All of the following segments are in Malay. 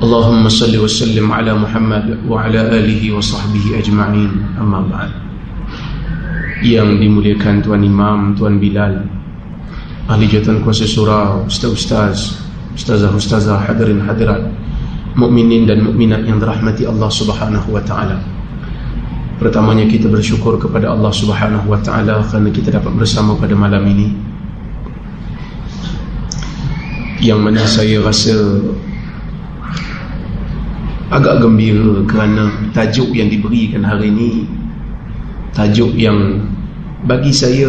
اللهم صل وسلم على محمد وعلى آله وصحبه أجمعين أما بعد yang dimuliakan Tuan Imam, Tuan Bilal Ahli Jatuhan Kuasa Surau, Ustaz-Ustaz Ustazah-Ustazah, hadirin hadirat Mukminin dan mukminat yang dirahmati Allah Subhanahu Wa Taala. Pertamanya kita bersyukur kepada Allah Subhanahu Wa Taala kerana kita dapat bersama pada malam ini Yang mana saya rasa agak gembira kerana tajuk yang diberikan hari ini tajuk yang bagi saya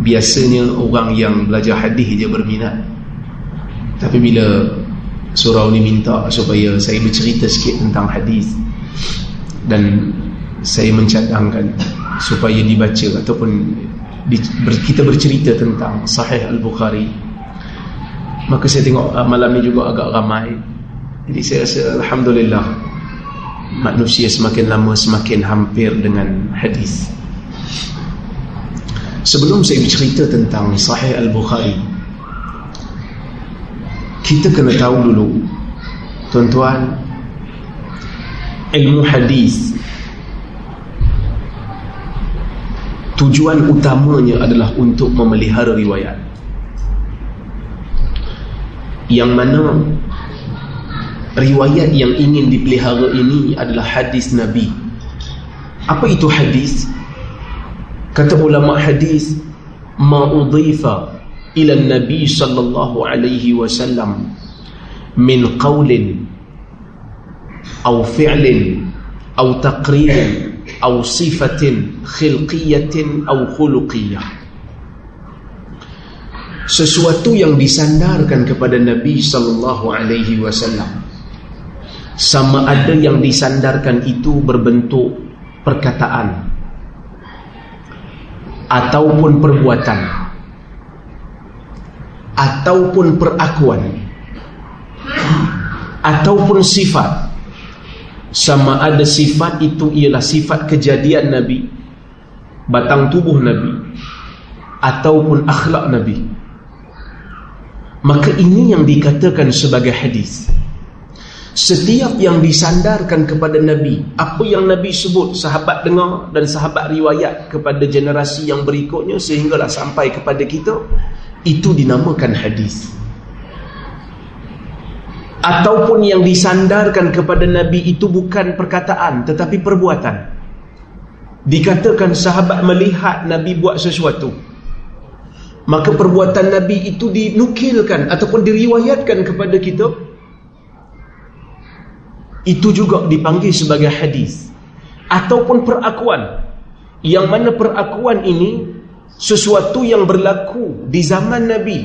biasanya orang yang belajar hadis je berminat. Tapi bila surau ni minta supaya saya bercerita sikit tentang hadis dan saya mencadangkan supaya dibaca ataupun di, ber, kita bercerita tentang sahih al-Bukhari maka saya tengok uh, malam ni juga agak ramai jadi saya rasa Alhamdulillah manusia semakin lama semakin hampir dengan hadis. Sebelum saya bercerita tentang Sahih Al-Bukhari, kita kena tahu dulu, tuan-tuan, ilmu hadis tujuan utamanya adalah untuk memelihara riwayat. Yang mana riwayat yang ingin dipelihara ini adalah hadis Nabi. Apa itu hadis? Kata ulama hadis, ma udhifa ila Nabi sallallahu alaihi wasallam min qawlin aw fi'lin aw taqririn aw sifatin khilqiyatin aw khuluqiyah sesuatu yang disandarkan kepada Nabi sallallahu alaihi wasallam sama ada yang disandarkan itu berbentuk perkataan ataupun perbuatan ataupun perakuan ataupun sifat. Sama ada sifat itu ialah sifat kejadian Nabi batang tubuh Nabi ataupun akhlak Nabi. Maka ini yang dikatakan sebagai hadis Setiap yang disandarkan kepada Nabi Apa yang Nabi sebut Sahabat dengar dan sahabat riwayat Kepada generasi yang berikutnya Sehinggalah sampai kepada kita Itu dinamakan hadis. Ataupun yang disandarkan kepada Nabi Itu bukan perkataan Tetapi perbuatan. Dikatakan sahabat melihat Nabi buat sesuatu Maka perbuatan Nabi itu dinukilkan Ataupun diriwayatkan kepada kita itu juga dipanggil sebagai hadis ataupun perakuan. Yang mana perakuan ini sesuatu yang berlaku di zaman Nabi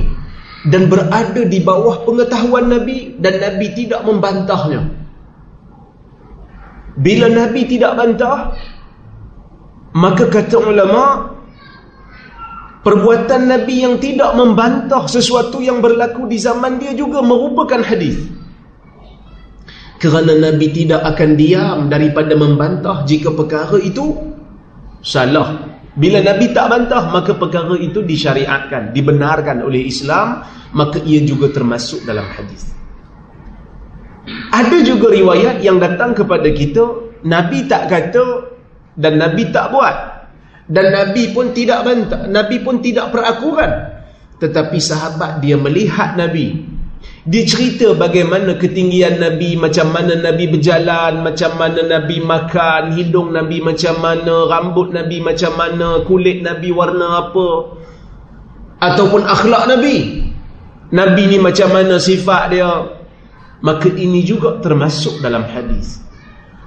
dan berada di bawah pengetahuan Nabi dan Nabi tidak membantahnya. Bila Nabi tidak bantah maka kata ulama perbuatan Nabi yang tidak membantah sesuatu yang berlaku di zaman dia juga merupakan hadis kerana Nabi tidak akan diam daripada membantah jika perkara itu salah. Bila Nabi tak bantah, maka perkara itu disyariatkan, dibenarkan oleh Islam, maka ia juga termasuk dalam hadis. Ada juga riwayat yang datang kepada kita, Nabi tak kata dan Nabi tak buat. Dan Nabi pun tidak bantah, Nabi pun tidak perakuran. Tetapi sahabat dia melihat Nabi dia cerita bagaimana ketinggian Nabi, macam mana Nabi berjalan, macam mana Nabi makan, hidung Nabi macam mana, rambut Nabi macam mana, kulit Nabi warna apa. Ataupun akhlak Nabi. Nabi ni macam mana sifat dia. Maka ini juga termasuk dalam hadis.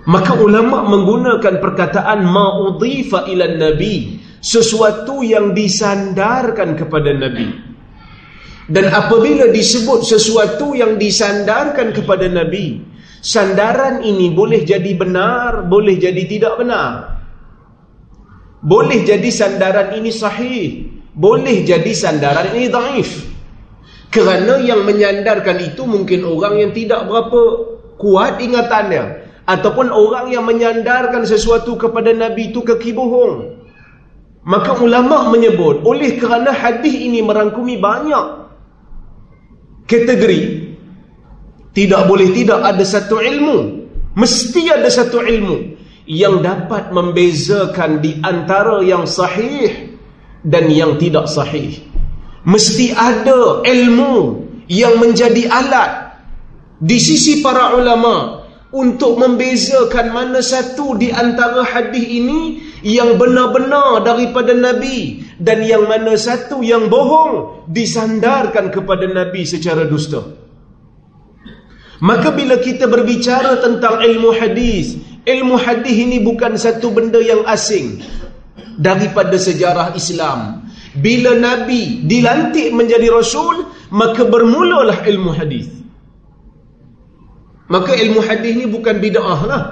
Maka ulama menggunakan perkataan ma'udhifa ila Nabi. Sesuatu yang disandarkan kepada Nabi. Dan apabila disebut sesuatu yang disandarkan kepada Nabi, sandaran ini boleh jadi benar, boleh jadi tidak benar. boleh jadi sandaran ini sahih boleh jadi sandaran ini daif kerana yang menyandarkan itu mungkin orang yang tidak berapa kuat ingatannya ataupun orang yang menyandarkan sesuatu kepada Nabi itu kaki bohong maka ulama menyebut oleh kerana hadis ini merangkumi banyak kategori tidak boleh tidak ada satu ilmu mesti ada satu ilmu yang dapat membezakan di antara yang sahih dan yang tidak sahih. Mesti ada ilmu yang menjadi alat di sisi para ulama untuk membezakan mana satu di antara hadis ini yang benar-benar daripada Nabi dan yang mana satu yang bohong disandarkan kepada Nabi secara dusta. Maka bila kita berbicara tentang ilmu hadis, ilmu hadis ini bukan satu benda yang asing daripada sejarah Islam. Bila Nabi dilantik menjadi Rasul, maka bermulalah ilmu hadis. Maka ilmu hadis ini bukan bid'ah lah.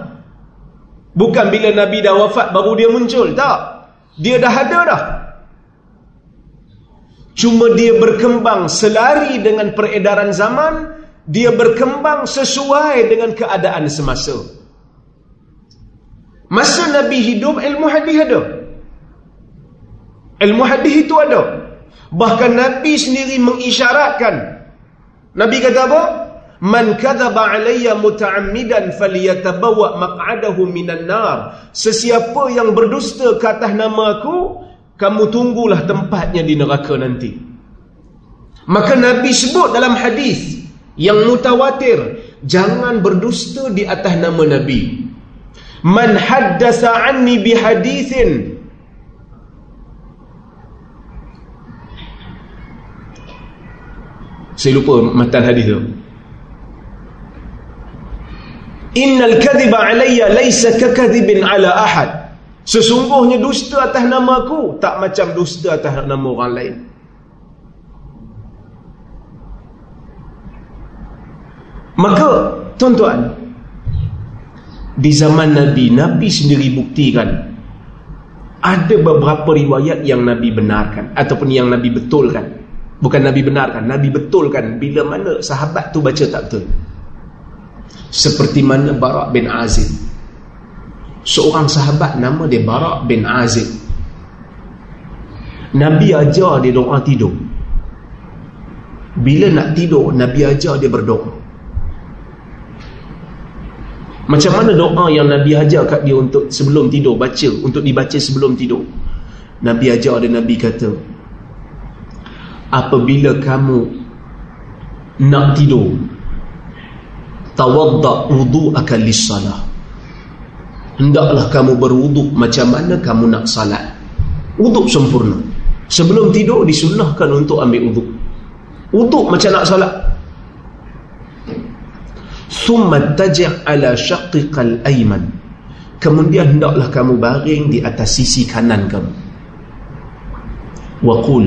Bukan bila Nabi dah wafat baru dia muncul. Tak. Dia dah ada dah. Cuma dia berkembang selari dengan peredaran zaman, dia berkembang sesuai dengan keadaan semasa. Masa Nabi hidup, ilmu hadis ada. Ilmu hadis itu ada. Bahkan Nabi sendiri mengisyaratkan. Nabi kata apa? Man kadhaba alayya muta'ammidan falyatabawa maq'adahu minan nar. Sesiapa yang berdusta ke atas nama aku, kamu tunggulah tempatnya di neraka nanti. Maka Nabi sebut dalam hadis yang mutawatir jangan berdusta di atas nama nabi. Man haddasa anni bi hadithin saya lupa matan hadis tu. Innal kadhiba alayya laysa kakadhibin ala ahad sesungguhnya dusta atas nama aku tak macam dusta atas nama orang lain Maka tuan-tuan di zaman Nabi, Nabi sendiri buktikan ada beberapa riwayat yang Nabi benarkan ataupun yang Nabi betulkan. Bukan Nabi benarkan, Nabi betulkan bila mana sahabat tu baca tak betul. Seperti mana Barak bin Azib. Seorang sahabat nama dia Barak bin Azib. Nabi ajar dia doa tidur. Bila nak tidur, Nabi ajar dia berdoa. Macam mana doa yang Nabi ajar kat dia untuk sebelum tidur baca, untuk dibaca sebelum tidur. Nabi ajar dia Nabi kata, apabila kamu nak tidur, tawadda wudu'aka lis-salah. Hendaklah kamu berwuduk macam mana kamu nak salat. Wuduk sempurna. Sebelum tidur disunnahkan untuk ambil wuduk. Wuduk macam nak salat thumma taji' ala shaqqiqal ayman kemudian hendaklah kamu baring di atas sisi kanan kamu wa qul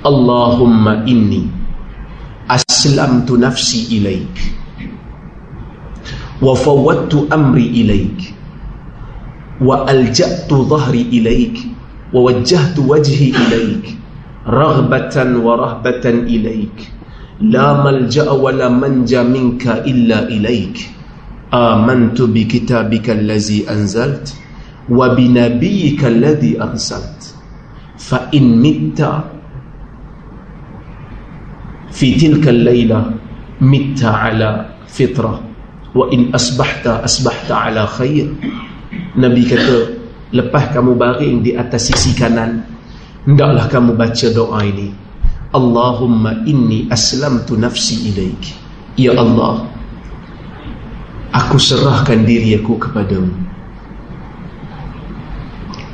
Allahumma inni aslamtu nafsi ilaik وفوضت أمري إليك وألجأت ظهري إليك ووجهت وجهي إليك رغبة ورهبة إليك لا ملجأ ولا منجأ منك إلا إليك. آمنت بكتابك الذي أنزلت وبنبيك الذي أرسلت. فإن مت في تلك الليلة مت على فطرة. wa in asbahta asbahta ala khair. Nabi kata lepas kamu baring di atas sisi kanan hendaklah kamu baca doa ini. Allahumma inni aslamtu nafsi ilaik. Ya Allah aku serahkan diri aku kepadamu.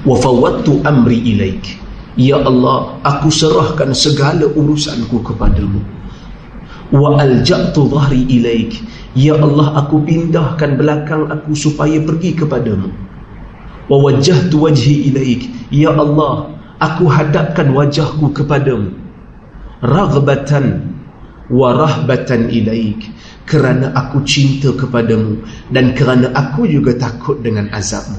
Wa fawwadtu amri ilaik. Ya Allah aku serahkan segala urusanku kepadamu. Wa alja'tu dhahri ilaik. Ya Allah aku pindahkan belakang aku supaya pergi kepadamu. Wa wajjahtu wajhi ilaik. Ya Allah Aku hadapkan wajahku kepadamu. Raghbatan wa rahbatan ilaik. Kerana aku cinta kepadamu dan kerana aku juga takut dengan azabmu.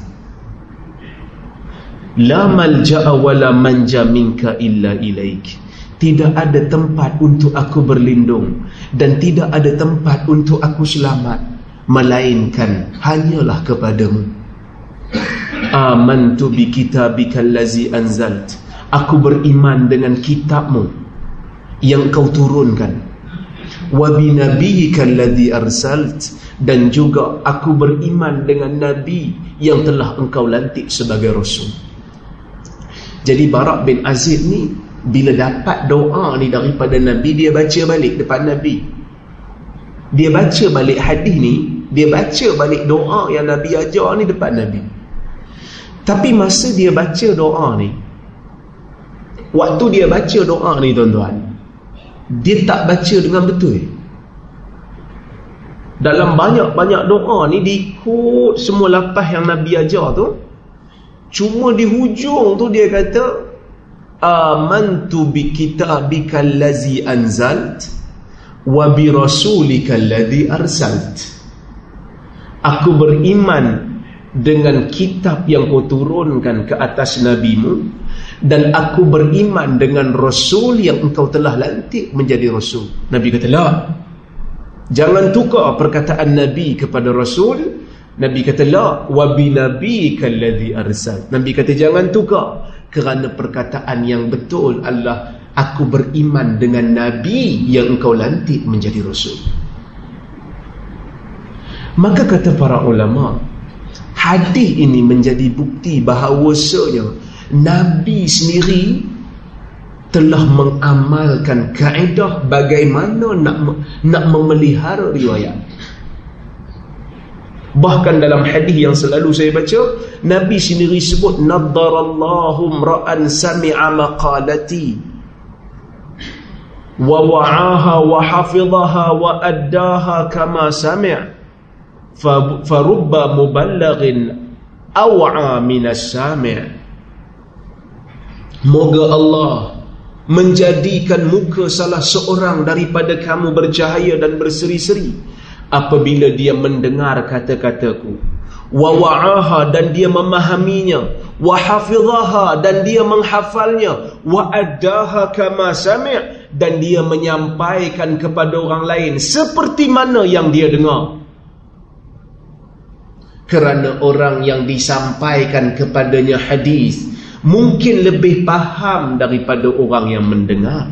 La malja'a wa la manja minka illa ilaik. Tidak ada tempat untuk aku berlindung dan tidak ada tempat untuk aku selamat melainkan hanyalah kepadamu. Amantu bi kitabika allazi anzalt. Aku beriman dengan kitabmu yang kau turunkan. Wa bi nabiyyika allazi arsalt dan juga aku beriman dengan nabi yang telah engkau lantik sebagai rasul. Jadi Barak bin Azid ni bila dapat doa ni daripada Nabi dia baca balik depan Nabi. Dia baca balik hadis ni, dia baca balik doa yang Nabi ajar ni depan Nabi. Tapi masa dia baca doa ni, waktu dia baca doa ni tuan-tuan, dia tak baca dengan betul. Dalam banyak-banyak doa ni diikut semua lapah yang Nabi ajar tu, Cuma di hujung tu dia kata amantu bi kitabika allazi anzalt wa bi rasulika allazi arsalt. Aku beriman dengan kitab yang kau turunkan ke atas nabimu dan aku beriman dengan rasul yang engkau telah lantik menjadi rasul. Nabi kata, "La. Jangan tukar perkataan nabi kepada rasul." Nabi kata la wa bi nabiyyika alladhi arsal. Nabi kata jangan tukar kerana perkataan yang betul Allah aku beriman dengan nabi yang engkau lantik menjadi rasul. Maka kata para ulama hadis ini menjadi bukti bahawasanya nabi sendiri telah mengamalkan kaedah bagaimana nak nak memelihara riwayat. Bahkan dalam hadis yang selalu saya baca, Nabi sendiri sebut nadarallahu ra'an sami'a maqalati. Wa wa'aha wa hafizaha wa addaha kama sami' fa rubba muballighin aw'a min as-sami' Moga Allah menjadikan muka salah seorang daripada kamu bercahaya dan berseri-seri apabila dia mendengar kata-kataku. Wa wa'aha dan dia memahaminya. Wa hafizaha dan dia menghafalnya. Wa addaha kama sami' dan dia menyampaikan kepada orang lain seperti mana yang dia dengar. Kerana orang yang disampaikan kepadanya hadis mungkin lebih faham daripada orang yang mendengar.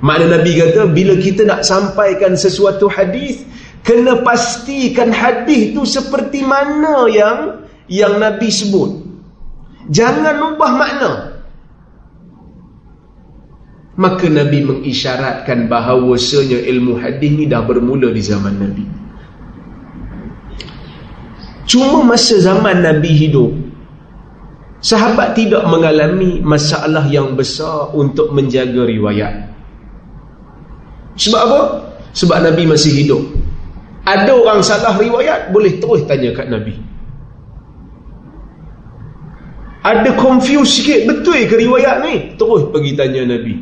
Makna Nabi kata bila kita nak sampaikan sesuatu hadis kena pastikan hadis tu seperti mana yang yang Nabi sebut. Jangan ubah makna. Maka Nabi mengisyaratkan bahawasanya ilmu hadis ni dah bermula di zaman Nabi. Cuma masa zaman Nabi hidup sahabat tidak mengalami masalah yang besar untuk menjaga riwayat. Sebab apa? sebab Nabi masih hidup ada orang salah riwayat boleh terus tanya kat Nabi. Ada confuse sikit betul ke riwayat ni? Terus pergi tanya Nabi.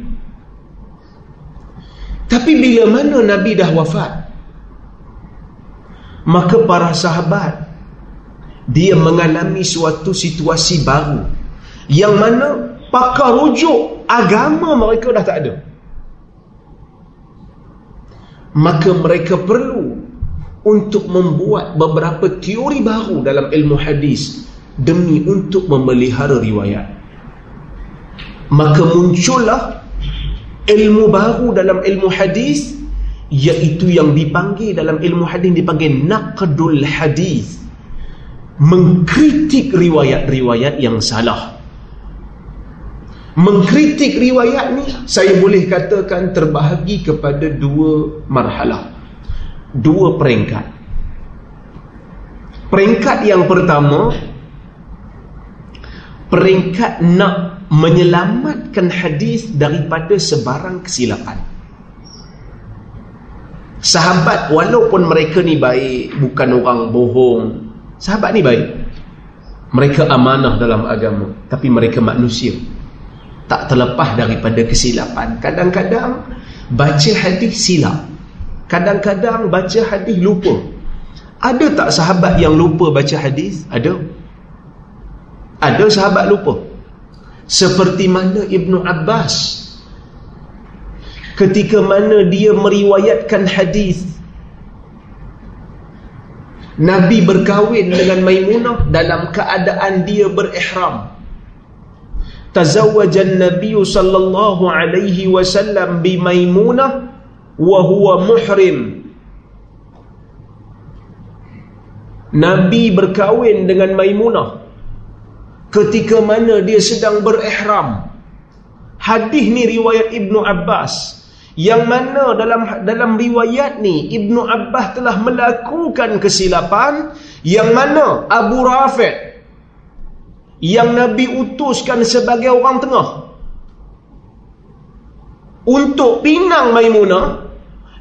Tapi bila mana Nabi dah wafat maka para sahabat dia mengalami suatu situasi baru. Yang mana pakar rujuk agama mereka dah tak ada. Maka mereka perlu untuk membuat beberapa teori baru dalam ilmu hadis demi untuk memelihara riwayat. Maka muncullah ilmu baru dalam ilmu hadis iaitu yang dipanggil dalam ilmu hadis dipanggil naqdul hadis. Mengkritik riwayat-riwayat yang salah. Mengkritik riwayat ni saya boleh katakan terbahagi kepada dua marhalah dua peringkat. Peringkat yang pertama peringkat nak menyelamatkan hadis daripada sebarang kesilapan. Sahabat walaupun mereka ni baik, bukan orang bohong. Sahabat ni baik. Mereka amanah dalam agama, tapi mereka manusia. Tak terlepas daripada kesilapan. Kadang-kadang baca hadis silap. Kadang-kadang baca hadis lupa. Ada tak sahabat yang lupa baca hadis? Ada. Ada sahabat lupa. Seperti mana Ibnu Abbas ketika mana dia meriwayatkan hadis Nabi berkahwin dengan Maimunah dalam keadaan dia berihram. Tazawwajan Nabi sallallahu alaihi wasallam bi Maimunah wa huwa muhrim. Nabi berkahwin dengan Maimunah ketika mana dia sedang berihram. Hadis ni riwayat Ibnu Abbas yang mana dalam dalam riwayat ni Ibnu Abbas telah melakukan kesilapan yang mana Abu Rafi' yang Nabi utuskan sebagai orang tengah untuk pinang Maimunah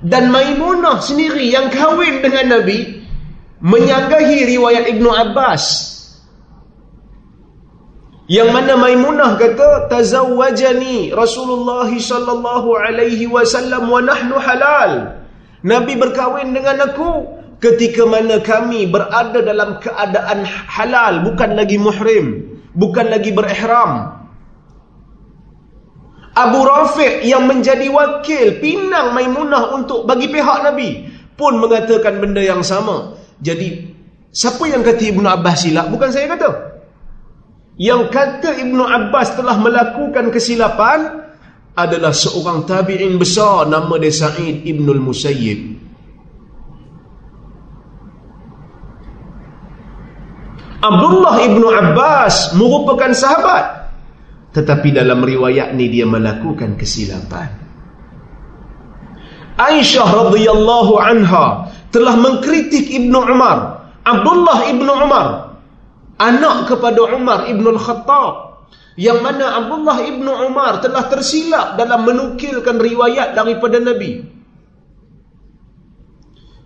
dan Maimunah sendiri yang kahwin dengan Nabi menyanggahi riwayat Ibnu Abbas yang mana Maimunah kata tazawwajani Rasulullah sallallahu alaihi wasallam wa nahnu halal. Nabi berkahwin dengan aku ketika mana kami berada dalam keadaan halal bukan lagi muhrim, bukan lagi berihram. Abu Rafiq yang menjadi wakil pinang Maimunah untuk bagi pihak Nabi pun mengatakan benda yang sama. Jadi siapa yang kata Ibnu Abbas silap? Bukan saya kata yang kata Ibnu Abbas telah melakukan kesilapan adalah seorang tabi'in besar nama dia Sa'id Ibn Musayyib Abdullah Ibn Abbas merupakan sahabat tetapi dalam riwayat ni dia melakukan kesilapan. Aisyah radhiyallahu anha telah mengkritik Ibn Umar Abdullah Ibn Umar anak kepada Umar Ibn Al-Khattab yang mana Abdullah Ibn Umar telah tersilap dalam menukilkan riwayat daripada Nabi.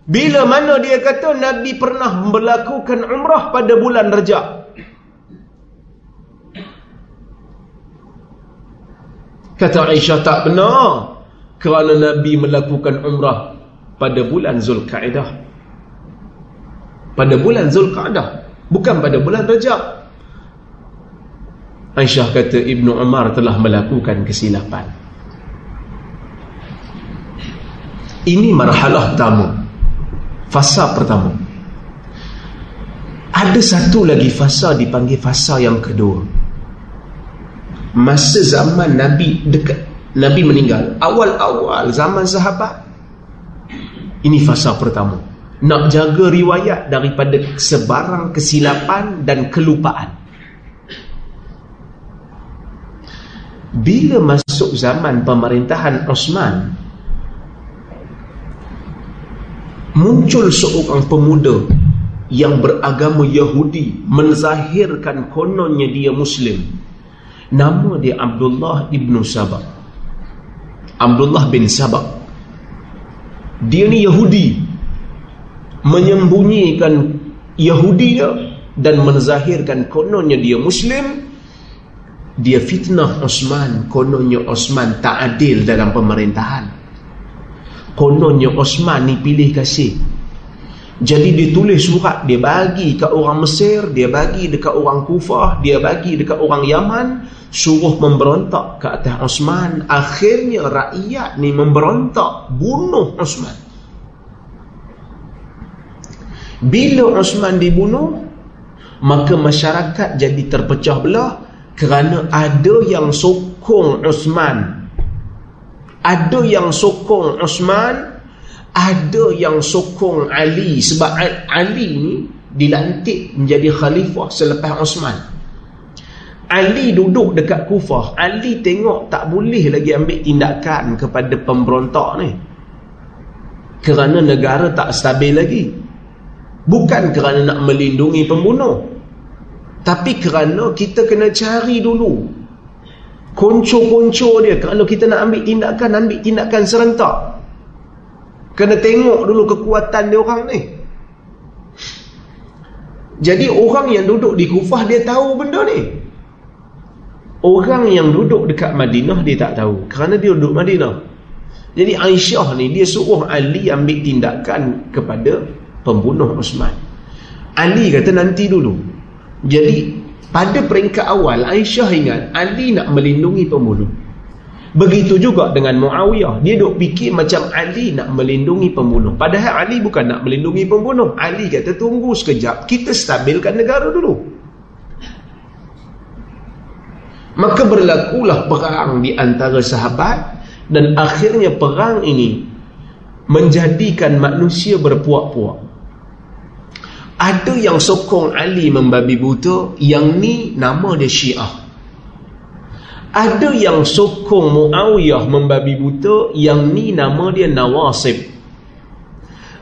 Bila mana dia kata Nabi pernah melakukan umrah pada bulan Rejab kata Aisyah tak benar. Kerana Nabi melakukan umrah pada bulan Zulkaidah. Pada bulan Zulkaidah bukan pada bulan Rajab. Aisyah kata Ibnu Umar telah melakukan kesilapan. Ini marhalah pertama fasa pertama. Ada satu lagi fasa dipanggil fasa yang kedua masa zaman Nabi dekat Nabi meninggal awal-awal zaman sahabat ini fasa pertama nak jaga riwayat daripada sebarang kesilapan dan kelupaan. Bila masuk zaman pemerintahan Osman, muncul seorang pemuda yang beragama Yahudi menzahirkan kononnya dia Muslim. Nama dia Abdullah ibnu Sabah. Abdullah bin Sabah. Dia ni Yahudi menyembunyikan Yahudi dia dan menzahirkan kononnya dia Muslim dia fitnah Osman kononnya Osman tak adil dalam pemerintahan kononnya Osman ni pilih kasih jadi dia tulis surat dia bagi ke orang Mesir dia bagi dekat orang Kufah dia bagi dekat orang Yaman suruh memberontak ke atas Osman akhirnya rakyat ni memberontak bunuh Osman bila Osman dibunuh, maka masyarakat jadi terpecah belah kerana ada yang sokong Osman. Ada yang sokong Osman, ada yang sokong Ali sebab Ali ni dilantik menjadi khalifah selepas Osman. Ali duduk dekat Kufah. Ali tengok tak boleh lagi ambil tindakan kepada pemberontak ni. Kerana negara tak stabil lagi. Bukan kerana nak melindungi pembunuh. Tapi kerana kita kena cari dulu. Konco-konco dia. Kalau kita nak ambil tindakan, ambil tindakan serentak. Kena tengok dulu kekuatan dia orang ni. Jadi orang yang duduk di Kufah dia tahu benda ni. Orang yang duduk dekat Madinah dia tak tahu. Kerana dia duduk Madinah. Jadi Aisyah ni dia suruh Ali ambil tindakan kepada pembunuh Osman Ali kata nanti dulu jadi pada peringkat awal Aisyah ingat Ali nak melindungi pembunuh begitu juga dengan Muawiyah. Dia duk fikir macam Ali nak melindungi pembunuh. Padahal Ali bukan nak melindungi pembunuh. Ali kata tunggu sekejap kita stabilkan negara dulu. Maka berlakulah perang di antara sahabat dan akhirnya perang ini menjadikan manusia berpuak-puak. Ada yang sokong Ali membabi buta yang ni nama dia Syiah ada yang sokong Muawiyah membabi buta yang ni nama dia Nawasib.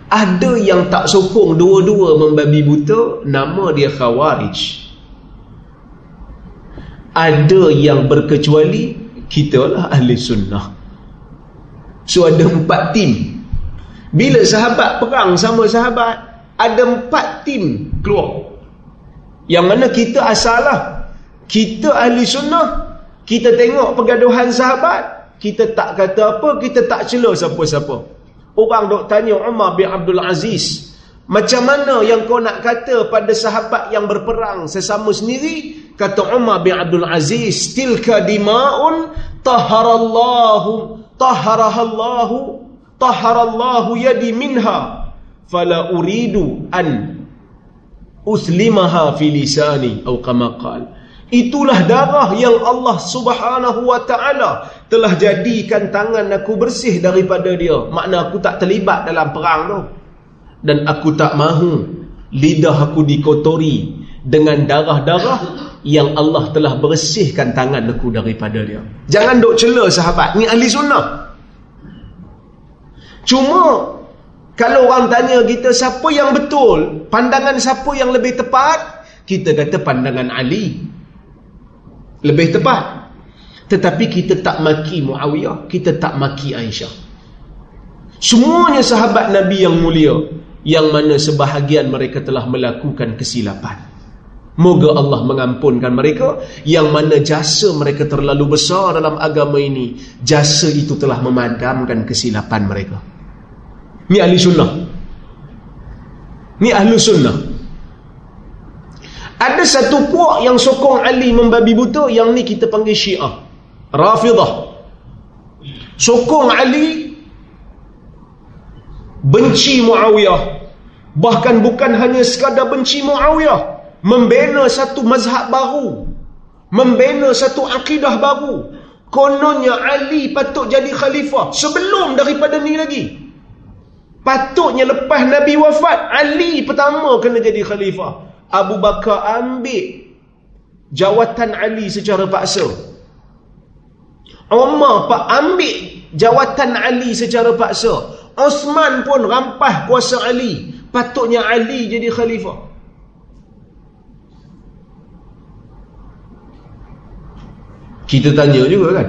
Ada yang tak sokong dua-dua membabi buta nama dia Khawarij. Ada yang berkecuali kita lah ahli sunnah. So ada empat tim. Bila sahabat perang sama sahabat ada empat tim keluar. Yang mana kita asal lah. Kita ahli sunnah kita tengok pergaduhan sahabat kita tak kata apa kita tak cela siapa-siapa. Orang dok tanya Umar bin Abdul Aziz macam mana yang kau nak kata pada sahabat yang berperang sesama sendiri? Kata Umar bin Abdul Aziz tilka dima'un taharallahu taharahallahu taharallahu yadi minha fala uridu an uslimaha fi lisani atau kama qala itulah darah yang Allah Subhanahu wa taala telah jadikan tangan aku bersih daripada dia. Makna aku tak terlibat dalam perang tu. Dan aku tak mahu lidah aku dikotori dengan darah-darah yang Allah telah bersihkan tangan aku daripada dia. Jangan dok cela sahabat. Ni ahli sunnah. Cuma kalau orang tanya kita siapa yang betul, pandangan siapa yang lebih tepat, kita kata pandangan Ali. Lebih tepat. Tetapi kita tak maki Muawiyah, kita tak maki Aisyah. Semuanya sahabat Nabi yang mulia, yang mana sebahagian mereka telah melakukan kesilapan. Moga Allah mengampunkan mereka yang mana jasa mereka terlalu besar dalam agama ini. Jasa itu telah memadamkan kesilapan mereka. Ni ahli sunnah. Ni ahli sunnah. Ada satu puak yang sokong Ali membabi buta, yang ni kita panggil syiah. Rafidah. Sokong Ali, benci Muawiyah. Bahkan bukan hanya sekadar benci Muawiyah. Membina satu mazhab baru. Membina satu akidah baru. Kononnya Ali patut jadi khalifah. Sebelum daripada ni lagi. Patutnya lepas Nabi wafat, Ali pertama kena jadi khalifah. Abu Bakar ambil jawatan Ali secara paksa. Umar pak ambil jawatan Ali secara paksa. Osman pun rampah kuasa Ali. Patutnya Ali jadi khalifah. Kita tanya juga kan.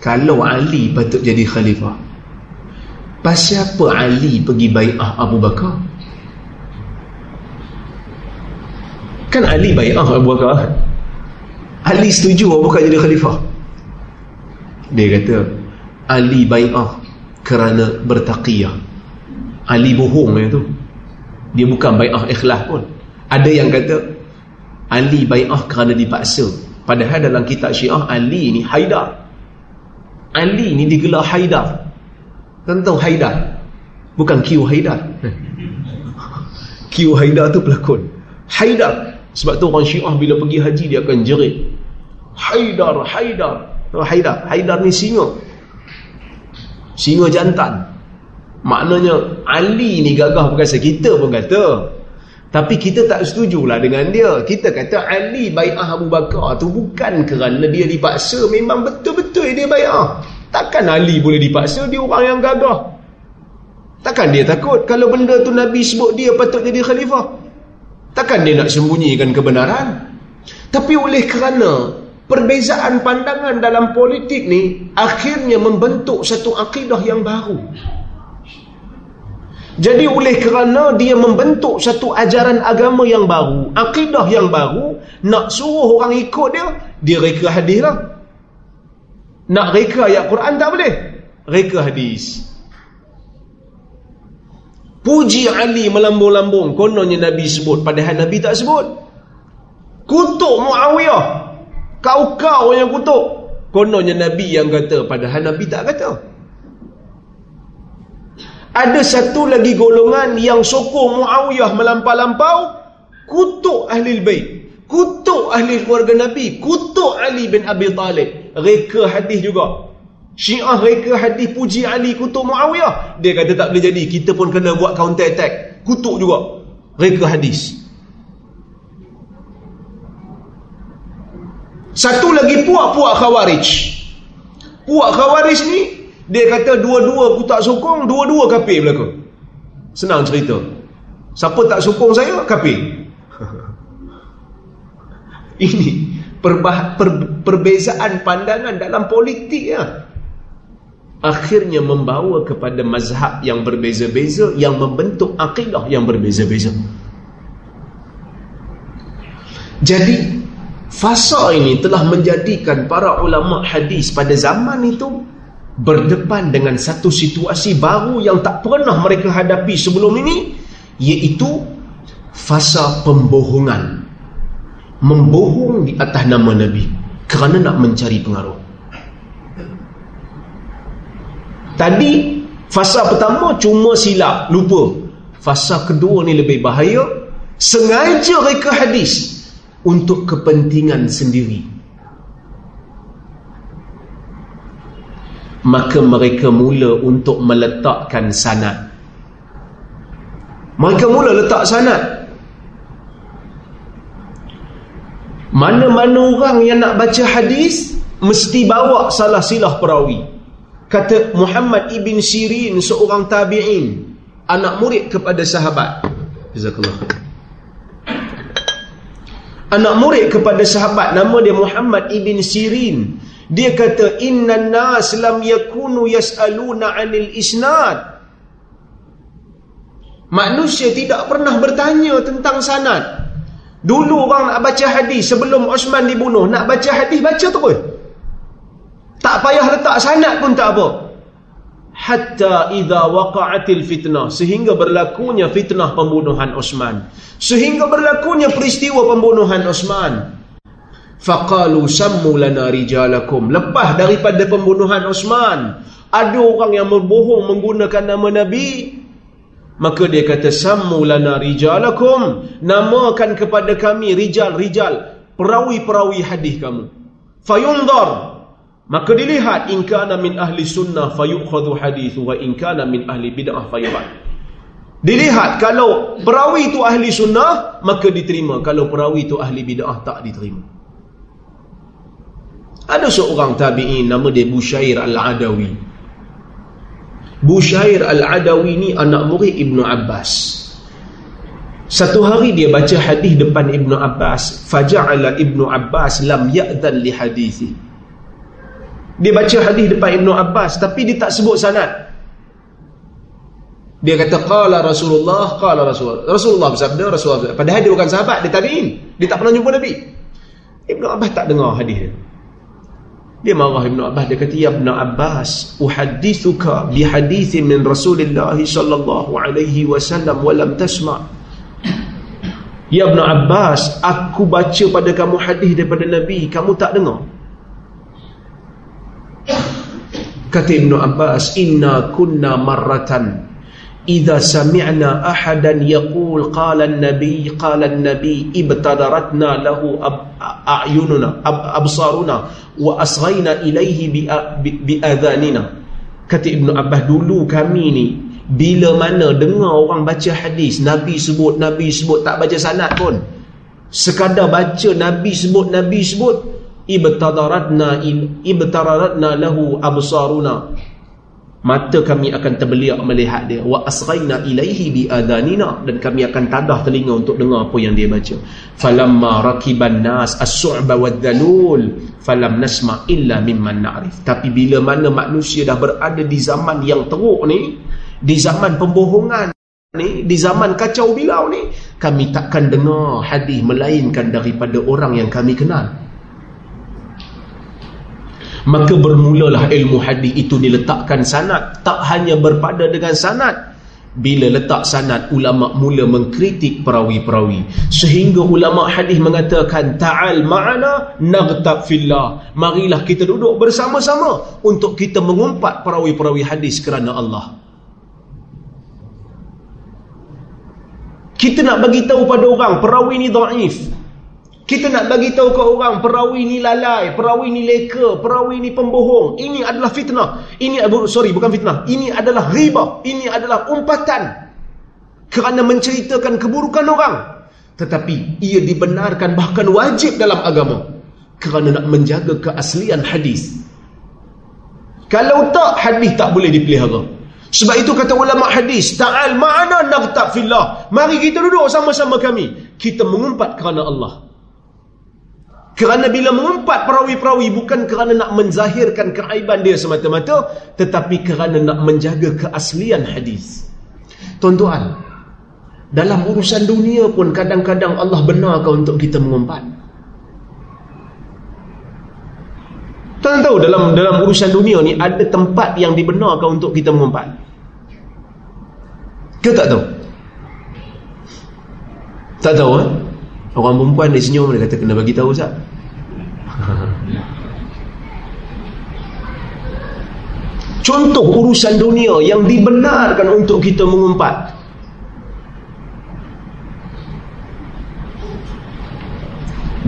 Kalau Ali patut jadi khalifah. Pasal apa Ali pergi bai'ah Abu Bakar? Kan Ali bai'ah Abu Bakar. Ali setuju Abu Bakar jadi khalifah. Dia kata, Ali bai'ah kerana bertaqiyah. Ali bohong itu. Dia bukan bai'ah ikhlas pun. Ada yang kata, Ali bai'ah kerana dipaksa. Padahal dalam kitab syiah, Ali ni Haidar. Ali ni digelar Haidar. Tahu Haidar Bukan Q Haidar Q Haidar tu pelakon Haidar Sebab tu orang syiah bila pergi haji dia akan jerit. Haidar, Haidar. Haidar, Haidar ni singa. Singa jantan. Maknanya Ali ni gagah bukan kita pun kata. Tapi kita tak setujulah dengan dia. Kita kata Ali bai'ah Abu Bakar tu bukan kerana dia dipaksa. Memang betul-betul dia bai'ah. Takkan Ali boleh dipaksa dia orang yang gagah. Takkan dia takut kalau benda tu Nabi sebut dia patut jadi khalifah. Takkan dia nak sembunyikan kebenaran. Tapi oleh kerana perbezaan pandangan dalam politik ni akhirnya membentuk satu akidah yang baru. Jadi oleh kerana dia membentuk satu ajaran agama yang baru, akidah yang baru, nak suruh orang ikut dia, dia reka hadis lah. Nak reka ayat Quran tak boleh. Reka hadis. Puji Ali melambung-lambung. Kononnya Nabi sebut. Padahal Nabi tak sebut. kutuk Muawiyah. Kau-kau yang kutuk. Kononnya Nabi yang kata padahal Nabi tak kata. Ada satu lagi golongan yang sokong Muawiyah melampau-lampau. Kutuk ahli bait. Kutuk ahli keluarga Nabi. Kutuk Ali bin Abi Talib. Reka hadis juga Syiah reka hadis puji Ali kutuk Muawiyah dia kata tak boleh jadi kita pun kena buat counter attack kutuk juga reka hadis Satu lagi puak-puak khawarij. Puak khawarij ni, dia kata dua-dua aku tak sokong, dua-dua kapir belaka. Senang cerita. Siapa tak sokong saya, kapir. Ini perbah, per, perbezaan pandangan dalam politik ya. Akhirnya membawa kepada mazhab yang berbeza-beza yang membentuk akidah yang berbeza-beza. Jadi Fasa ini telah menjadikan para ulama hadis pada zaman itu berdepan dengan satu situasi baru yang tak pernah mereka hadapi sebelum ini iaitu fasa pembohongan membohong di atas nama Nabi kerana nak mencari pengaruh tadi fasa pertama cuma silap lupa. Fasa kedua ni lebih bahaya. Sengaja reka hadis untuk kepentingan sendiri. Maka mereka mula untuk meletakkan sanad. Mereka mula letak sanad. Mana-mana orang yang nak baca hadis mesti bawa salah silah perawi kata Muhammad ibn Sirin seorang tabi'in. Anak murid kepada sahabat. Jazakallahu khair anak murid kepada sahabat. Nama dia Muhammad ibn Sirin. Dia kata inna nas lam yakunu yas'aluna 'anil isnad. Manusia tidak pernah bertanya tentang sanad. Dulu orang nak baca hadis sebelum Osman dibunuh. Nak baca hadis baca terus tak payah letak sanad pun tak apa. Hatta idza waqa'atil fitnah. Sehingga berlakunya fitnah pembunuhan Osman. Sehingga berlakunya peristiwa pembunuhan Osman. Faqalu sammu lana rijalakum. Lepas daripada pembunuhan Osman ada orang yang berbohong menggunakan nama nabi. Maka dia kata sammu lana rijalakum. Namakan kepada kami rijal-rijal perawi-perawi hadis kamu. Fayunzar Maka dilihat in kana min ahli sunnah fayukhadhu hadithu wa in kana min ahli bid'ah fayurad. Dilihat kalau perawi itu ahli sunnah maka diterima, kalau perawi itu ahli bid'ah tak diterima. Ada seorang tabi'in nama dia Bushair Al-Adawi. Bushair Al-Adawi ni anak murid Ibnu Abbas. Satu hari dia baca hadis depan Ibnu Abbas, faja'ala Ibnu Abbas lam ya'dhan li hadithi. Dia baca hadis depan Ibnu Abbas tapi dia tak sebut sanad. Dia kata qala Rasulullah qala Rasul. Rasulullah bersabda Rasulullah. Padahal dia bukan sahabat, dia tabi'in. Dia tak pernah jumpa Nabi. Ibnu Abbas tak dengar hadis dia. Dia marah Ibnu Abbas dia kata ya Ibnu Abbas uhaddithuka bi hadithin min Rasulillah sallallahu alaihi wasallam wa lam tasma' Ya Ibnu Abbas aku baca pada kamu hadis daripada Nabi kamu tak dengar Kata Ibn Abbas, Inna kunna marratan. Iza sami'na ahadan yaqul qala nabi qala nabi ibtadaratna lahu a'yununa absaruna wa asghayna ilaihi bi adhanina. Kata Ibn Abbas, dulu kami ni bila mana dengar orang baca hadis, Nabi sebut, Nabi sebut, tak baca sanad pun. Sekadar baca Nabi sebut, Nabi sebut, ibtadaratna ibtadaratna lahu absaruna. Mata kami akan terbeliak melihat dia. Wa asghayna ilaihi bi adanina dan kami akan tadah telinga untuk dengar apa yang dia baca. Falamma rakiban nas as-su'ba wad-dalul falam nasma illa mimman na'rif. Tapi bila mana manusia dah berada di zaman yang teruk ni di zaman pembohongan ni di zaman kacau bilau ni kami takkan dengar hadis melainkan daripada orang yang kami kenal maka bermulalah ilmu hadis itu diletakkan sanad. Tak hanya berpada dengan sanad. Bila letak sanad ulama mula mengkritik perawi-perawi. Sehingga ulama hadis mengatakan ta'al ma'ana naghtab fillah. Marilah kita duduk bersama-sama untuk kita mengumpat perawi-perawi hadis kerana Allah. Kita nak bagi tahu pada orang perawi ni dhaif kita nak bagi tahu ke orang perawi ni lalai, perawi ni leka, perawi ni pembohong. Ini adalah fitnah. Ini sorry bukan fitnah. Ini adalah riba. Ini adalah umpatan. Kerana menceritakan keburukan orang. Tetapi ia dibenarkan bahkan wajib dalam agama. Kerana nak menjaga keaslian hadis. Kalau tak hadis tak boleh dipelihara. Sebab itu kata ulama hadis, ta'al ma'ana naghtab fillah. Mari kita duduk sama-sama kami. Kita mengumpat kerana Allah. Kerana bila mengumpat perawi-perawi bukan kerana nak menzahirkan keaiban dia semata-mata tetapi kerana nak menjaga keaslian hadis. Tuan-tuan, dalam urusan dunia pun kadang-kadang Allah benarkan untuk kita mengumpat. Tuan tahu dalam dalam urusan dunia ni ada tempat yang dibenarkan untuk kita mengumpat. Ke tak tahu? Tak tahu eh? Orang perempuan dia senyum dia kata kena bagi tahu Ustaz. Contoh urusan dunia yang dibenarkan untuk kita mengumpat.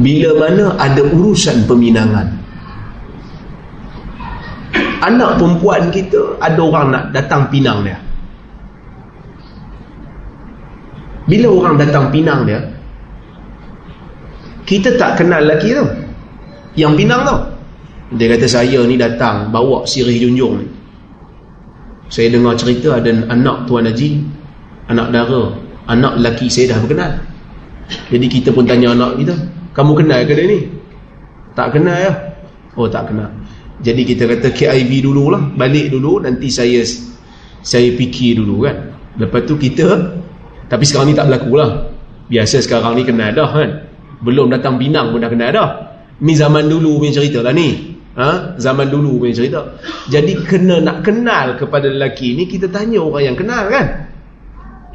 Bila mana ada urusan peminangan. Anak perempuan kita ada orang nak datang pinang dia. Bila orang datang pinang dia, kita tak kenal lelaki tu. Yang pinang tu dia kata saya ni datang bawa sirih junjung ni. Saya dengar cerita ada anak Tuan Haji anak dara anak lelaki saya dah berkenal. Jadi kita pun tanya anak kita kamu kenal ke dia ni? Tak kenal ya. Oh tak kenal. Jadi kita kata KIV dululah balik dulu nanti saya saya fikir dulu kan. Lepas tu kita tapi sekarang ni tak berlaku lah. Biasa sekarang ni kenal dah kan belum datang Pinang pun dah kenal dah. Ni zaman dulu punya cerita lah ni. Ha? zaman dulu punya cerita. Jadi kena nak kenal kepada lelaki ni kita tanya orang yang kenal kan.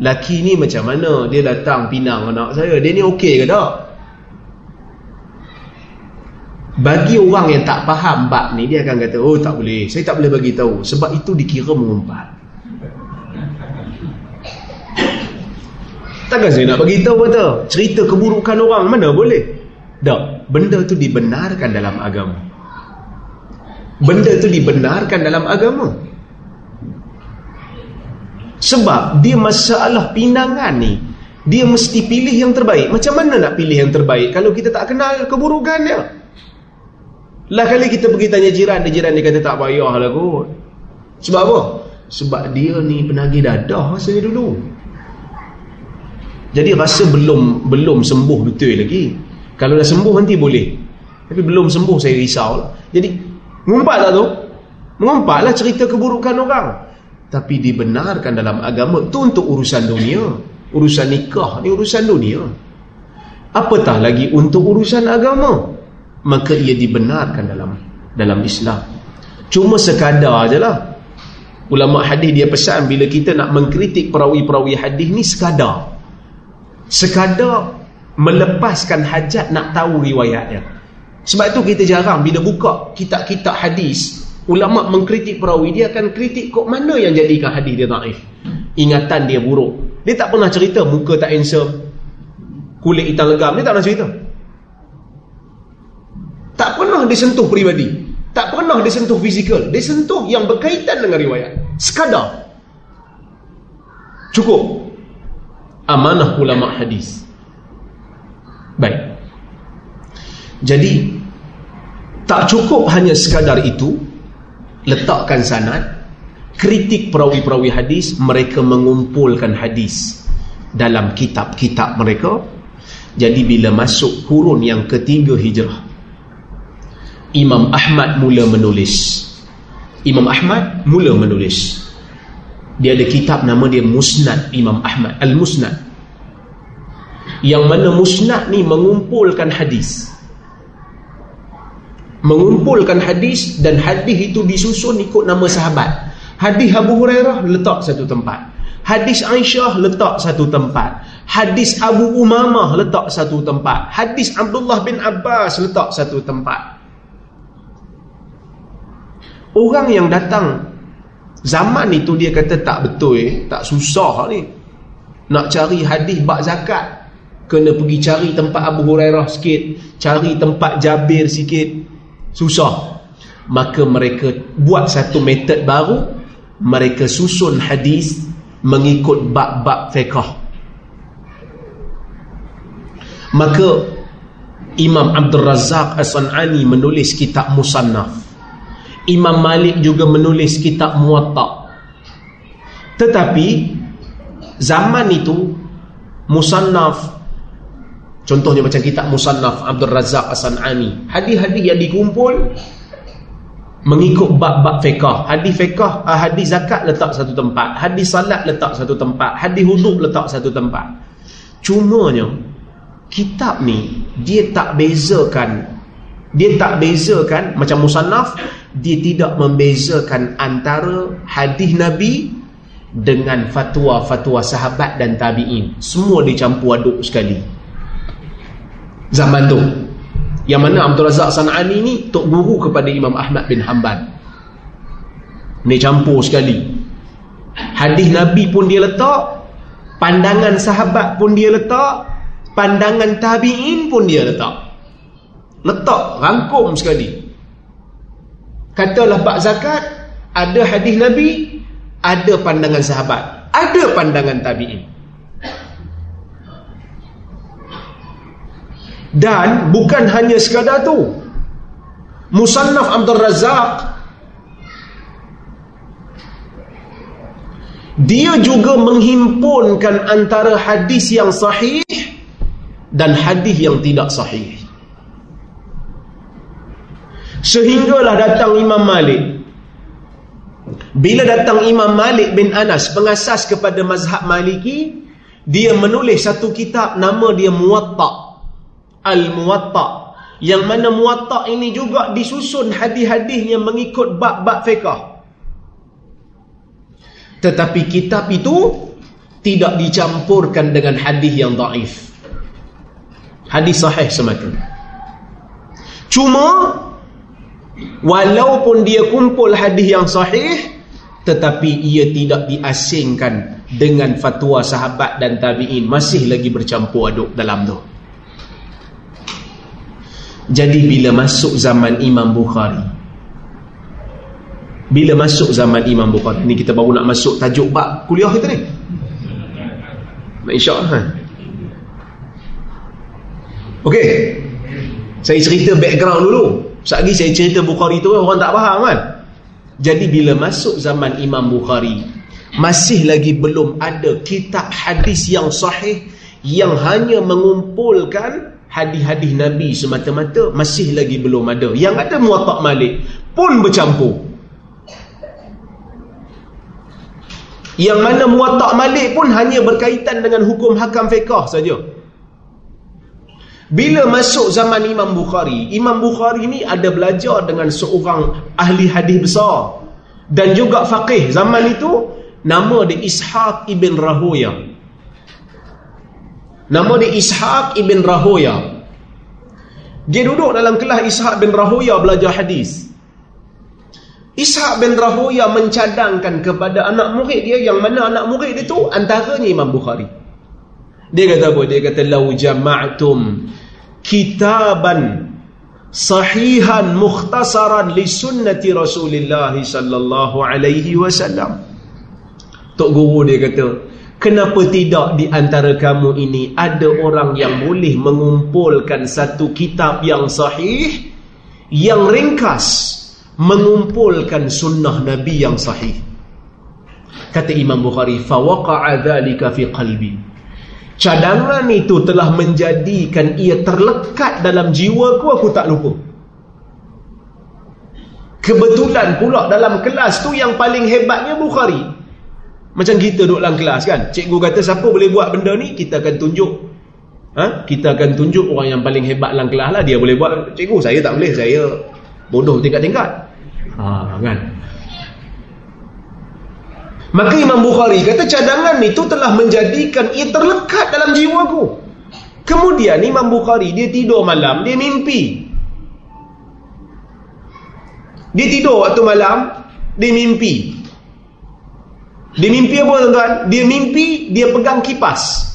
Lelaki ni macam mana? Dia datang Pinang anak saya. Dia ni okey ke tak? Bagi orang yang tak faham bab ni dia akan kata oh tak boleh. Saya tak boleh bagi tahu. Sebab itu dikira mengumpat Takkan saya nak bagi tahu kata cerita keburukan orang mana boleh? Tak, benda tu dibenarkan dalam agama. Benda tu dibenarkan dalam agama. Sebab dia masalah pinangan ni, dia mesti pilih yang terbaik. Macam mana nak pilih yang terbaik kalau kita tak kenal keburukannya? Lah kali kita pergi tanya jiran, dia jiran dia kata tak payahlah kot. Sebab apa? Sebab dia ni penagih dadah rasanya dulu. Jadi rasa belum belum sembuh betul lagi. Kalau dah sembuh nanti boleh. Tapi belum sembuh saya risau. Lah. Jadi mengumpat tak tu? Mengumpatlah cerita keburukan orang. Tapi dibenarkan dalam agama tu untuk urusan dunia. Urusan nikah ni urusan dunia. Apatah lagi untuk urusan agama. Maka ia dibenarkan dalam dalam Islam. Cuma sekadar je lah. Ulama hadis dia pesan bila kita nak mengkritik perawi-perawi hadis ni sekadar sekadar melepaskan hajat nak tahu riwayatnya. Sebab itu kita jarang bila buka kitab-kitab hadis ulama mengkritik perawi dia akan kritik kok mana yang jadikan hadis dia naif ingatan dia buruk. Dia tak pernah cerita muka tak handsome kulit hitam legam dia tak pernah cerita. Tak pernah disentuh peribadi tak pernah disentuh fizikal. Disentuh yang berkaitan dengan riwayat. Sekadar. Cukup amanah ulama hadis. Baik. Jadi tak cukup hanya sekadar itu letakkan sanad kritik perawi-perawi hadis mereka mengumpulkan hadis dalam kitab-kitab mereka jadi bila masuk kurun yang ketiga hijrah Imam Ahmad mula menulis Imam Ahmad mula menulis dia ada kitab nama dia Musnad Imam Ahmad Al-Musnad yang mana Musnad ni mengumpulkan hadis mengumpulkan hadis dan hadis itu disusun ikut nama sahabat hadis Abu Hurairah letak satu tempat Hadis Aisyah letak satu tempat. Hadis Abu Umamah letak satu tempat. Hadis Abdullah bin Abbas letak satu tempat. Orang yang datang zaman itu dia kata tak betul eh, tak susah ni. Nak cari hadis bak zakat kena pergi cari tempat Abu Hurairah sikit, cari tempat Jabir sikit. Susah. Maka mereka buat satu metod baru, mereka susun hadis mengikut bab-bab fiqh. Maka Imam Abdul Razak As-San'ani menulis kitab Musannaf. Imam Malik juga menulis kitab Muwatta. Tetapi zaman itu Musannaf contohnya macam kitab Musannaf Abdul Razak As-San'ani, hadis-hadis yang dikumpul mengikut bab-bab fiqah hadis fiqah uh, hadis zakat letak satu tempat hadis salat letak satu tempat hadis huduk letak satu tempat cumanya kitab ni dia tak bezakan dia tak bezakan macam musannaf dia tidak membezakan antara hadis nabi dengan fatwa-fatwa sahabat dan tabi'in semua dicampur aduk sekali zaman tu yang mana Abdul Razak San'ani ni tok guru kepada Imam Ahmad bin Hanbal. Ni campur sekali. Hadis Nabi pun dia letak, pandangan sahabat pun dia letak, pandangan tabi'in pun dia letak. Letak rangkum sekali. Katalah bab zakat, ada hadis Nabi, ada pandangan sahabat, ada pandangan tabi'in. Dan bukan hanya sekadar tu. Musannaf Abdul Razak dia juga menghimpunkan antara hadis yang sahih dan hadis yang tidak sahih. Sehinggalah datang Imam Malik. Bila datang Imam Malik bin Anas pengasas kepada mazhab Maliki, dia menulis satu kitab nama dia Muwatta' Al-Muwatta yang mana Muwatta ini juga disusun hadis-hadisnya mengikut bab-bab fiqh. Tetapi kitab itu tidak dicampurkan dengan hadis yang daif. Hadis sahih semata. Cuma walaupun dia kumpul hadis yang sahih tetapi ia tidak diasingkan dengan fatwa sahabat dan tabi'in masih lagi bercampur aduk dalam tu. Jadi bila masuk zaman Imam Bukhari Bila masuk zaman Imam Bukhari Ni kita baru nak masuk tajuk bab kuliah kita ni InsyaAllah ha? Okey Saya cerita background dulu Sekali saya cerita Bukhari tu Orang tak faham kan Jadi bila masuk zaman Imam Bukhari Masih lagi belum ada Kitab hadis yang sahih Yang hanya mengumpulkan hadis-hadis Nabi semata-mata masih lagi belum ada. Yang ada muatak malik pun bercampur. Yang mana muatak malik pun hanya berkaitan dengan hukum hakam fiqah saja. Bila masuk zaman Imam Bukhari, Imam Bukhari ni ada belajar dengan seorang ahli hadis besar dan juga faqih zaman itu nama dia Ishaq ibn Rahoyah. Nama dia Ishaq ibn Rahoya. Dia duduk dalam kelas Ishaq bin Rahoya belajar hadis. Ishaq bin Rahoya mencadangkan kepada anak murid dia yang mana anak murid dia tu antaranya Imam Bukhari. Dia kata apa? Dia kata lau jama'tum kitaban sahihan mukhtasaran li sunnati Rasulullah sallallahu alaihi wasallam. Tok guru dia kata, Kenapa tidak di antara kamu ini ada orang yang boleh mengumpulkan satu kitab yang sahih yang ringkas mengumpulkan sunnah Nabi yang sahih. Kata Imam Bukhari, fawaqa'a dzalika fi qalbi. Cadangan itu telah menjadikan ia terlekat dalam jiwaku aku tak lupa. Kebetulan pula dalam kelas tu yang paling hebatnya Bukhari. Macam kita duduk dalam kelas kan. Cikgu kata siapa boleh buat benda ni, kita akan tunjuk. Ha? Kita akan tunjuk orang yang paling hebat dalam kelas lah. Dia boleh buat. Cikgu, saya tak boleh. Saya bodoh tingkat-tingkat. Ha, kan? Maka Imam Bukhari kata cadangan itu telah menjadikan ia terlekat dalam jiwaku. Kemudian Imam Bukhari dia tidur malam, dia mimpi. Dia tidur waktu malam, dia mimpi. Dia mimpi apa tuan-tuan? Dia mimpi dia pegang kipas.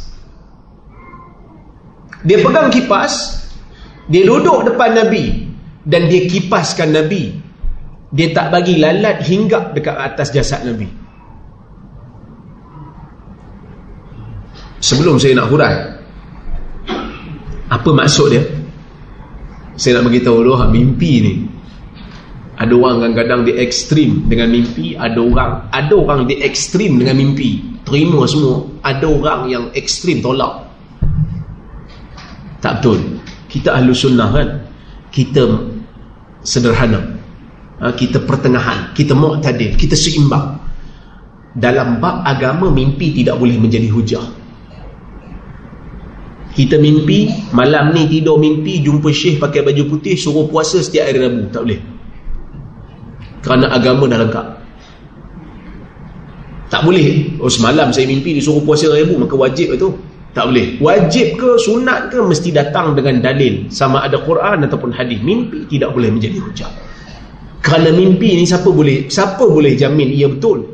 Dia pegang kipas, dia duduk depan Nabi dan dia kipaskan Nabi. Dia tak bagi lalat hinggap dekat atas jasad Nabi. Sebelum saya nak hurai apa maksud dia? Saya nak beritahu dulu mimpi ni. Ada orang kadang-kadang dia ekstrim dengan mimpi ada orang ada orang dia ekstrim dengan mimpi. Terima semua ada orang yang ekstrim tolak. Tak betul. Kita ahlu sunnah kan? Kita sederhana. Ha, kita pertengahan kita mu'tadil kita seimbang. Dalam bab agama mimpi tidak boleh menjadi hujah kita mimpi malam ni tidur mimpi jumpa syekh pakai baju putih suruh puasa setiap hari Rabu. Tak boleh. Kerana agama dah lengkap. Tak boleh. Oh semalam saya mimpi disuruh puasa Rabu maka wajib itu tak boleh. Wajib ke sunat ke mesti datang dengan dalil. Sama ada Quran ataupun hadis. Mimpi tidak boleh menjadi hujah. Kerana mimpi ni siapa boleh siapa boleh jamin ia betul?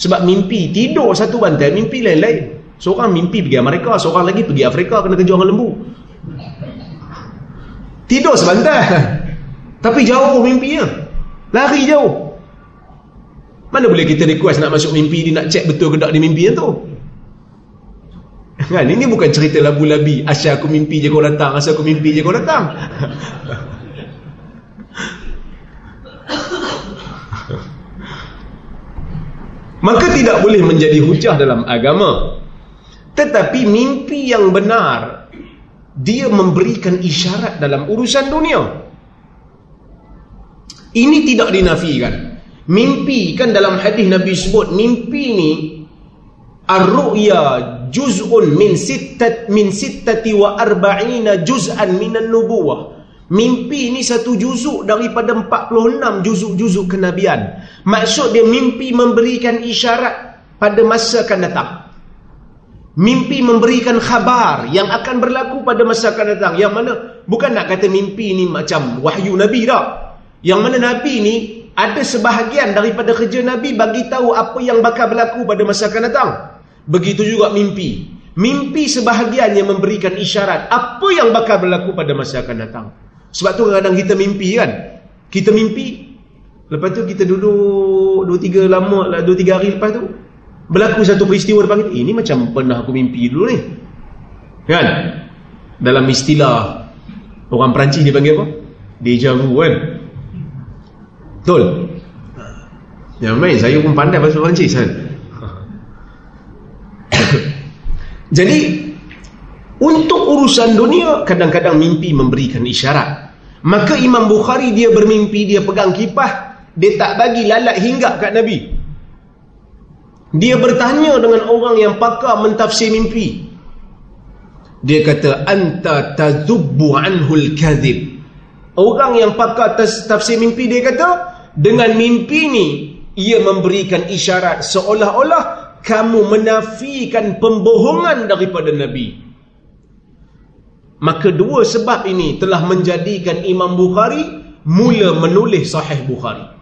Sebab mimpi tidur satu bantai mimpi lain-lain Seorang mimpi pergi Amerika, seorang lagi pergi Afrika kena kerja orang lembu. Tidur sebentar. Tapi jauh mimpinya. Lari jauh. Mana boleh kita request nak masuk mimpi dia nak cek betul ke tak di mimpi tu? Kan ini bukan cerita labu-labi. Asyik aku mimpi je kau datang, asal aku mimpi je kau datang. Maka tidak boleh menjadi hujah dalam agama. Tetapi mimpi yang benar dia memberikan isyarat dalam urusan dunia. Ini tidak dinafikan. Mimpi kan dalam hadis Nabi sebut mimpi ni ar-ru'ya juz'un min sittat min sittati wa arba'ina juz'an minan nubuwah. Mimpi ni satu juzuk daripada 46 juzuk-juzuk kenabian. Maksud dia mimpi memberikan isyarat pada masa akan datang. Mimpi memberikan khabar yang akan berlaku pada masa akan datang. Yang mana bukan nak kata mimpi ni macam wahyu Nabi dah. Yang mana Nabi ni ada sebahagian daripada kerja Nabi bagi tahu apa yang bakal berlaku pada masa akan datang. Begitu juga mimpi. Mimpi sebahagian yang memberikan isyarat apa yang bakal berlaku pada masa akan datang. Sebab tu kadang-kadang kita mimpi kan. Kita mimpi. Lepas tu kita duduk 2-3 lama, 2-3 hari lepas tu berlaku satu peristiwa depan kita ini macam pernah aku mimpi dulu ni. Kan? Dalam istilah orang Perancis dia panggil apa? Deja vu kan? Betul? Yang main. Saya pun pandai bahasa Perancis kan? Jadi untuk urusan dunia kadang-kadang mimpi memberikan isyarat. Maka Imam Bukhari dia bermimpi dia pegang kipah dia tak bagi lalat hingga kat Nabi dia bertanya dengan orang yang pakar mentafsir mimpi. Dia kata anta tazubbu anhul kadhib. Orang yang pakar tafsir mimpi dia kata dengan mimpi ni ia memberikan isyarat seolah-olah kamu menafikan pembohongan daripada Nabi. Maka dua sebab ini telah menjadikan Imam Bukhari mula menulis Sahih Bukhari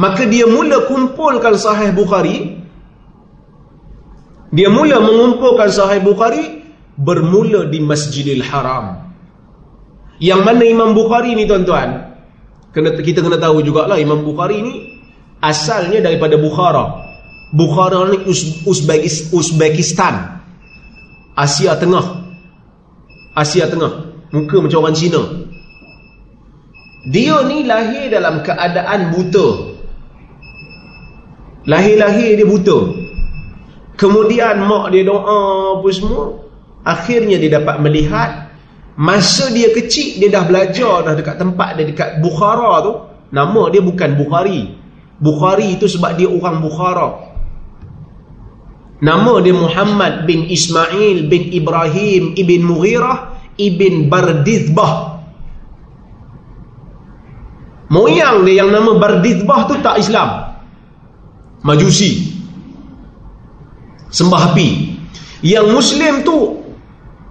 maka dia mula kumpulkan sahih Bukhari. Dia mula mengumpulkan sahih Bukhari bermula di Masjidil Haram. Yang mana Imam Bukhari ni tuan-tuan kena kita kena tahu jugalah Imam Bukhari ni asalnya daripada Bukhara. Bukhara ni Uzbekis, Uzbekistan. Asia Tengah. Asia Tengah. Muka macam orang Cina. Dia ni lahir dalam keadaan buta Lahir-lahir dia buta. Kemudian mak dia doa apa semua. Akhirnya dia dapat melihat. Masa dia kecil, dia dah belajar dah dekat tempat dia dekat Bukhara tu. Nama dia bukan Bukhari. Bukhari itu sebab dia orang Bukhara. Nama dia Muhammad bin Ismail bin Ibrahim ibn Mughirah ibn Bardizbah. Moyang dia yang nama Bardizbah tu tak Islam. Majusi. Sembah api. Yang Muslim tu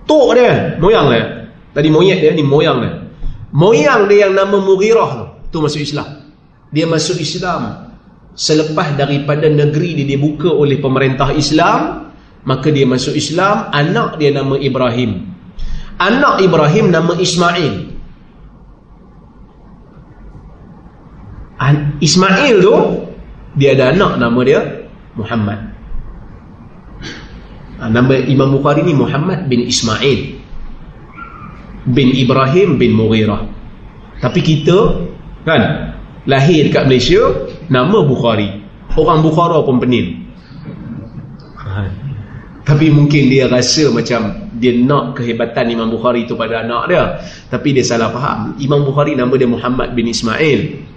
tok dia, moyang dia. Tadi moyet dia ni moyang dia. Moyang dia yang nama Mughirah tu, tu masuk Islam. Dia masuk Islam selepas daripada negeri dia dibuka oleh pemerintah Islam, maka dia masuk Islam, anak dia nama Ibrahim. Anak Ibrahim nama Ismail. Ismail tu dia ada anak nama dia Muhammad. Nama Imam Bukhari ni Muhammad bin Ismail bin Ibrahim bin Mughirah. Tapi kita kan lahir dekat Malaysia nama Bukhari. Orang Bukhara pun penin. Ha. Tapi mungkin dia rasa macam dia nak kehebatan Imam Bukhari tu pada anak dia. Tapi dia salah faham. Imam Bukhari nama dia Muhammad bin Ismail.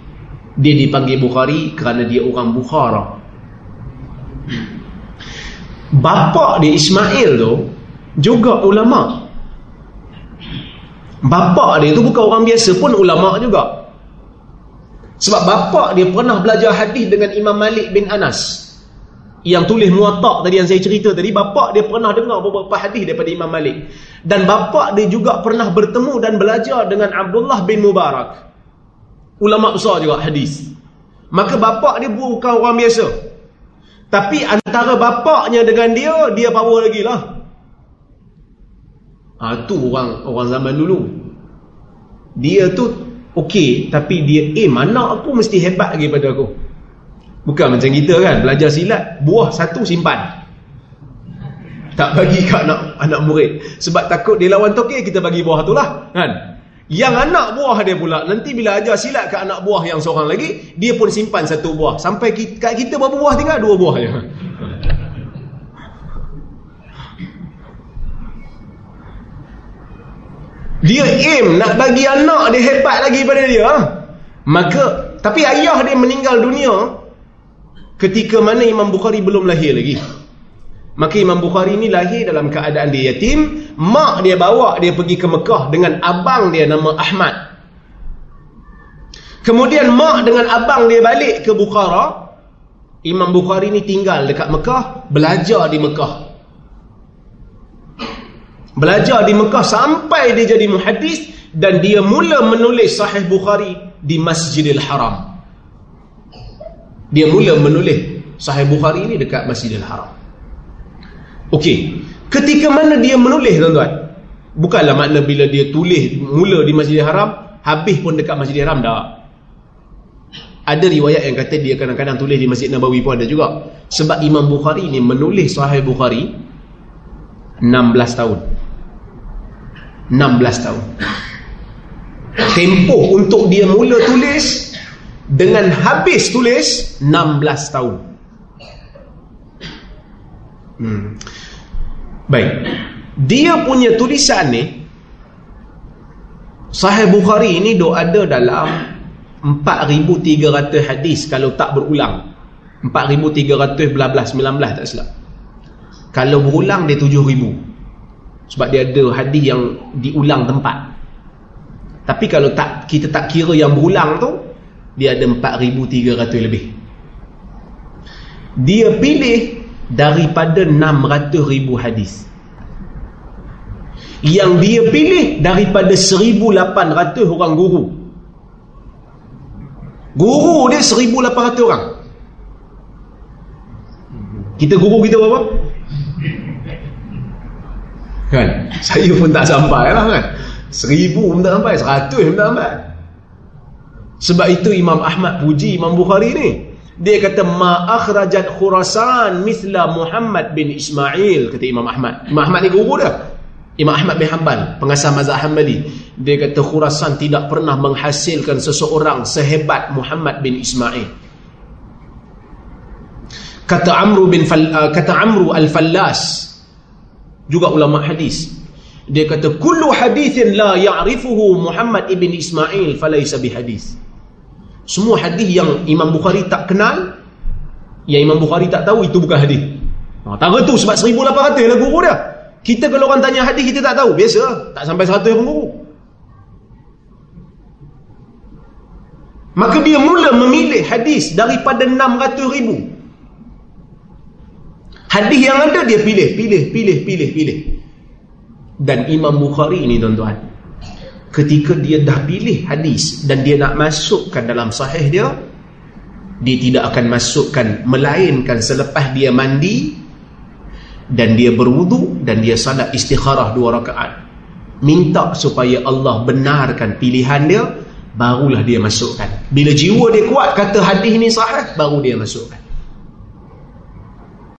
Dia dipanggil Bukhari kerana dia orang Bukhara. Bapa dia Ismail tu juga ulama. Bapa dia tu bukan orang biasa pun ulama juga. Sebab bapa dia pernah belajar hadis dengan Imam Malik bin Anas. Yang tulis muatak tadi yang saya cerita tadi, bapa dia pernah dengar beberapa hadis daripada Imam Malik. Dan bapa dia juga pernah bertemu dan belajar dengan Abdullah bin Mubarak. Ulama besar juga hadis. Maka bapa dia bukan orang biasa. Tapi antara bapaknya dengan dia, dia power lagi lah. Ha, tu orang orang zaman dulu. Dia tu okey, tapi dia eh mana aku mesti hebat lagi pada aku. Bukan macam kita kan, belajar silat, buah satu simpan. Tak bagi ke anak anak murid. Sebab takut dia lawan tokek, kita bagi buah tu lah. Kan? Yang anak buah dia pula, nanti bila ajar silat ke anak buah yang seorang lagi, dia pun simpan satu buah. Sampai kita, kita berapa buah tinggal? Dua buah je. Dia aim nak bagi anak dia hebat lagi pada dia. Maka, tapi ayah dia meninggal dunia ketika mana Imam Bukhari belum lahir lagi. Maka Imam Bukhari ni lahir dalam keadaan dia yatim. Mak dia bawa dia pergi ke Mekah dengan abang dia nama Ahmad. Kemudian mak dengan abang dia balik ke Bukhara. Imam Bukhari ni tinggal dekat Mekah. Belajar di Mekah. Belajar di Mekah sampai dia jadi muhadis dan dia mula menulis Sahih Bukhari di Masjidil Haram. Dia mula menulis Sahih Bukhari ini dekat Masjidil Haram. Okey, ketika mana dia menulis tuan-tuan? Bukanlah makna bila dia tulis mula di Masjidil Haram, habis pun dekat Masjidil Haram dah. Ada riwayat yang kata dia kadang-kadang tulis di Masjid Nabawi pun ada juga. Sebab Imam Bukhari ni menulis Sahih Bukhari 16 tahun. 16 tahun tempoh untuk dia mula tulis dengan habis tulis 16 tahun hmm. Baik. Dia punya tulisan ni Sahih Bukhari ni dok ada dalam 4300 hadis kalau tak berulang. 4300 belah belah 19 tak silap. Kalau berulang dia 7000 sebab dia ada hadis yang diulang tempat. Tapi kalau tak kita tak kira yang berulang tu dia ada 4300 lebih. Dia pilih daripada 600 ribu hadis. Yang dia pilih daripada 1800 orang guru. Guru dia 1800 orang. Kita guru kita berapa? kan? Saya pun tak sampai lah kan? Seribu pun tak sampai seratus pun tak sampai. Sebab itu Imam Ahmad puji Imam Bukhari ni dia kata ma akhrajat khurasan misla Muhammad bin Ismail kata Imam Ahmad. Imam Ahmad ni guru dia. Imam Ahmad bin Hanbal pengasas mazhab Hanbali. Dia kata khurasan tidak pernah menghasilkan seseorang sehebat Muhammad bin Ismail. Kata Amru bin Fal, uh, kata Amru al-Fallas juga ulama hadis. Dia kata kullu hadithin la ya'rifuhu Muhammad ibn Ismail falaysa bihadis semua hadis yang Imam Bukhari tak kenal yang Imam Bukhari tak tahu itu bukan hadis. Ha, tak tu sebab 1800 lah guru dia. Kita kalau orang tanya hadis kita tak tahu. Biasa tak sampai 100 pun guru. Maka dia mula memilih hadis daripada 600 ribu. Hadis yang ada dia pilih, pilih, pilih, pilih, pilih. Dan Imam Bukhari ni tuan-tuan, ketika dia dah pilih hadis dan dia nak masukkan dalam sahih dia, dia tidak akan masukkan melainkan selepas dia mandi dan dia berwudu dan dia salat istikharah dua rakaat. Minta supaya Allah benarkan pilihan dia barulah dia masukkan. Bila jiwa dia kuat kata hadis ni sahih baru dia masukkan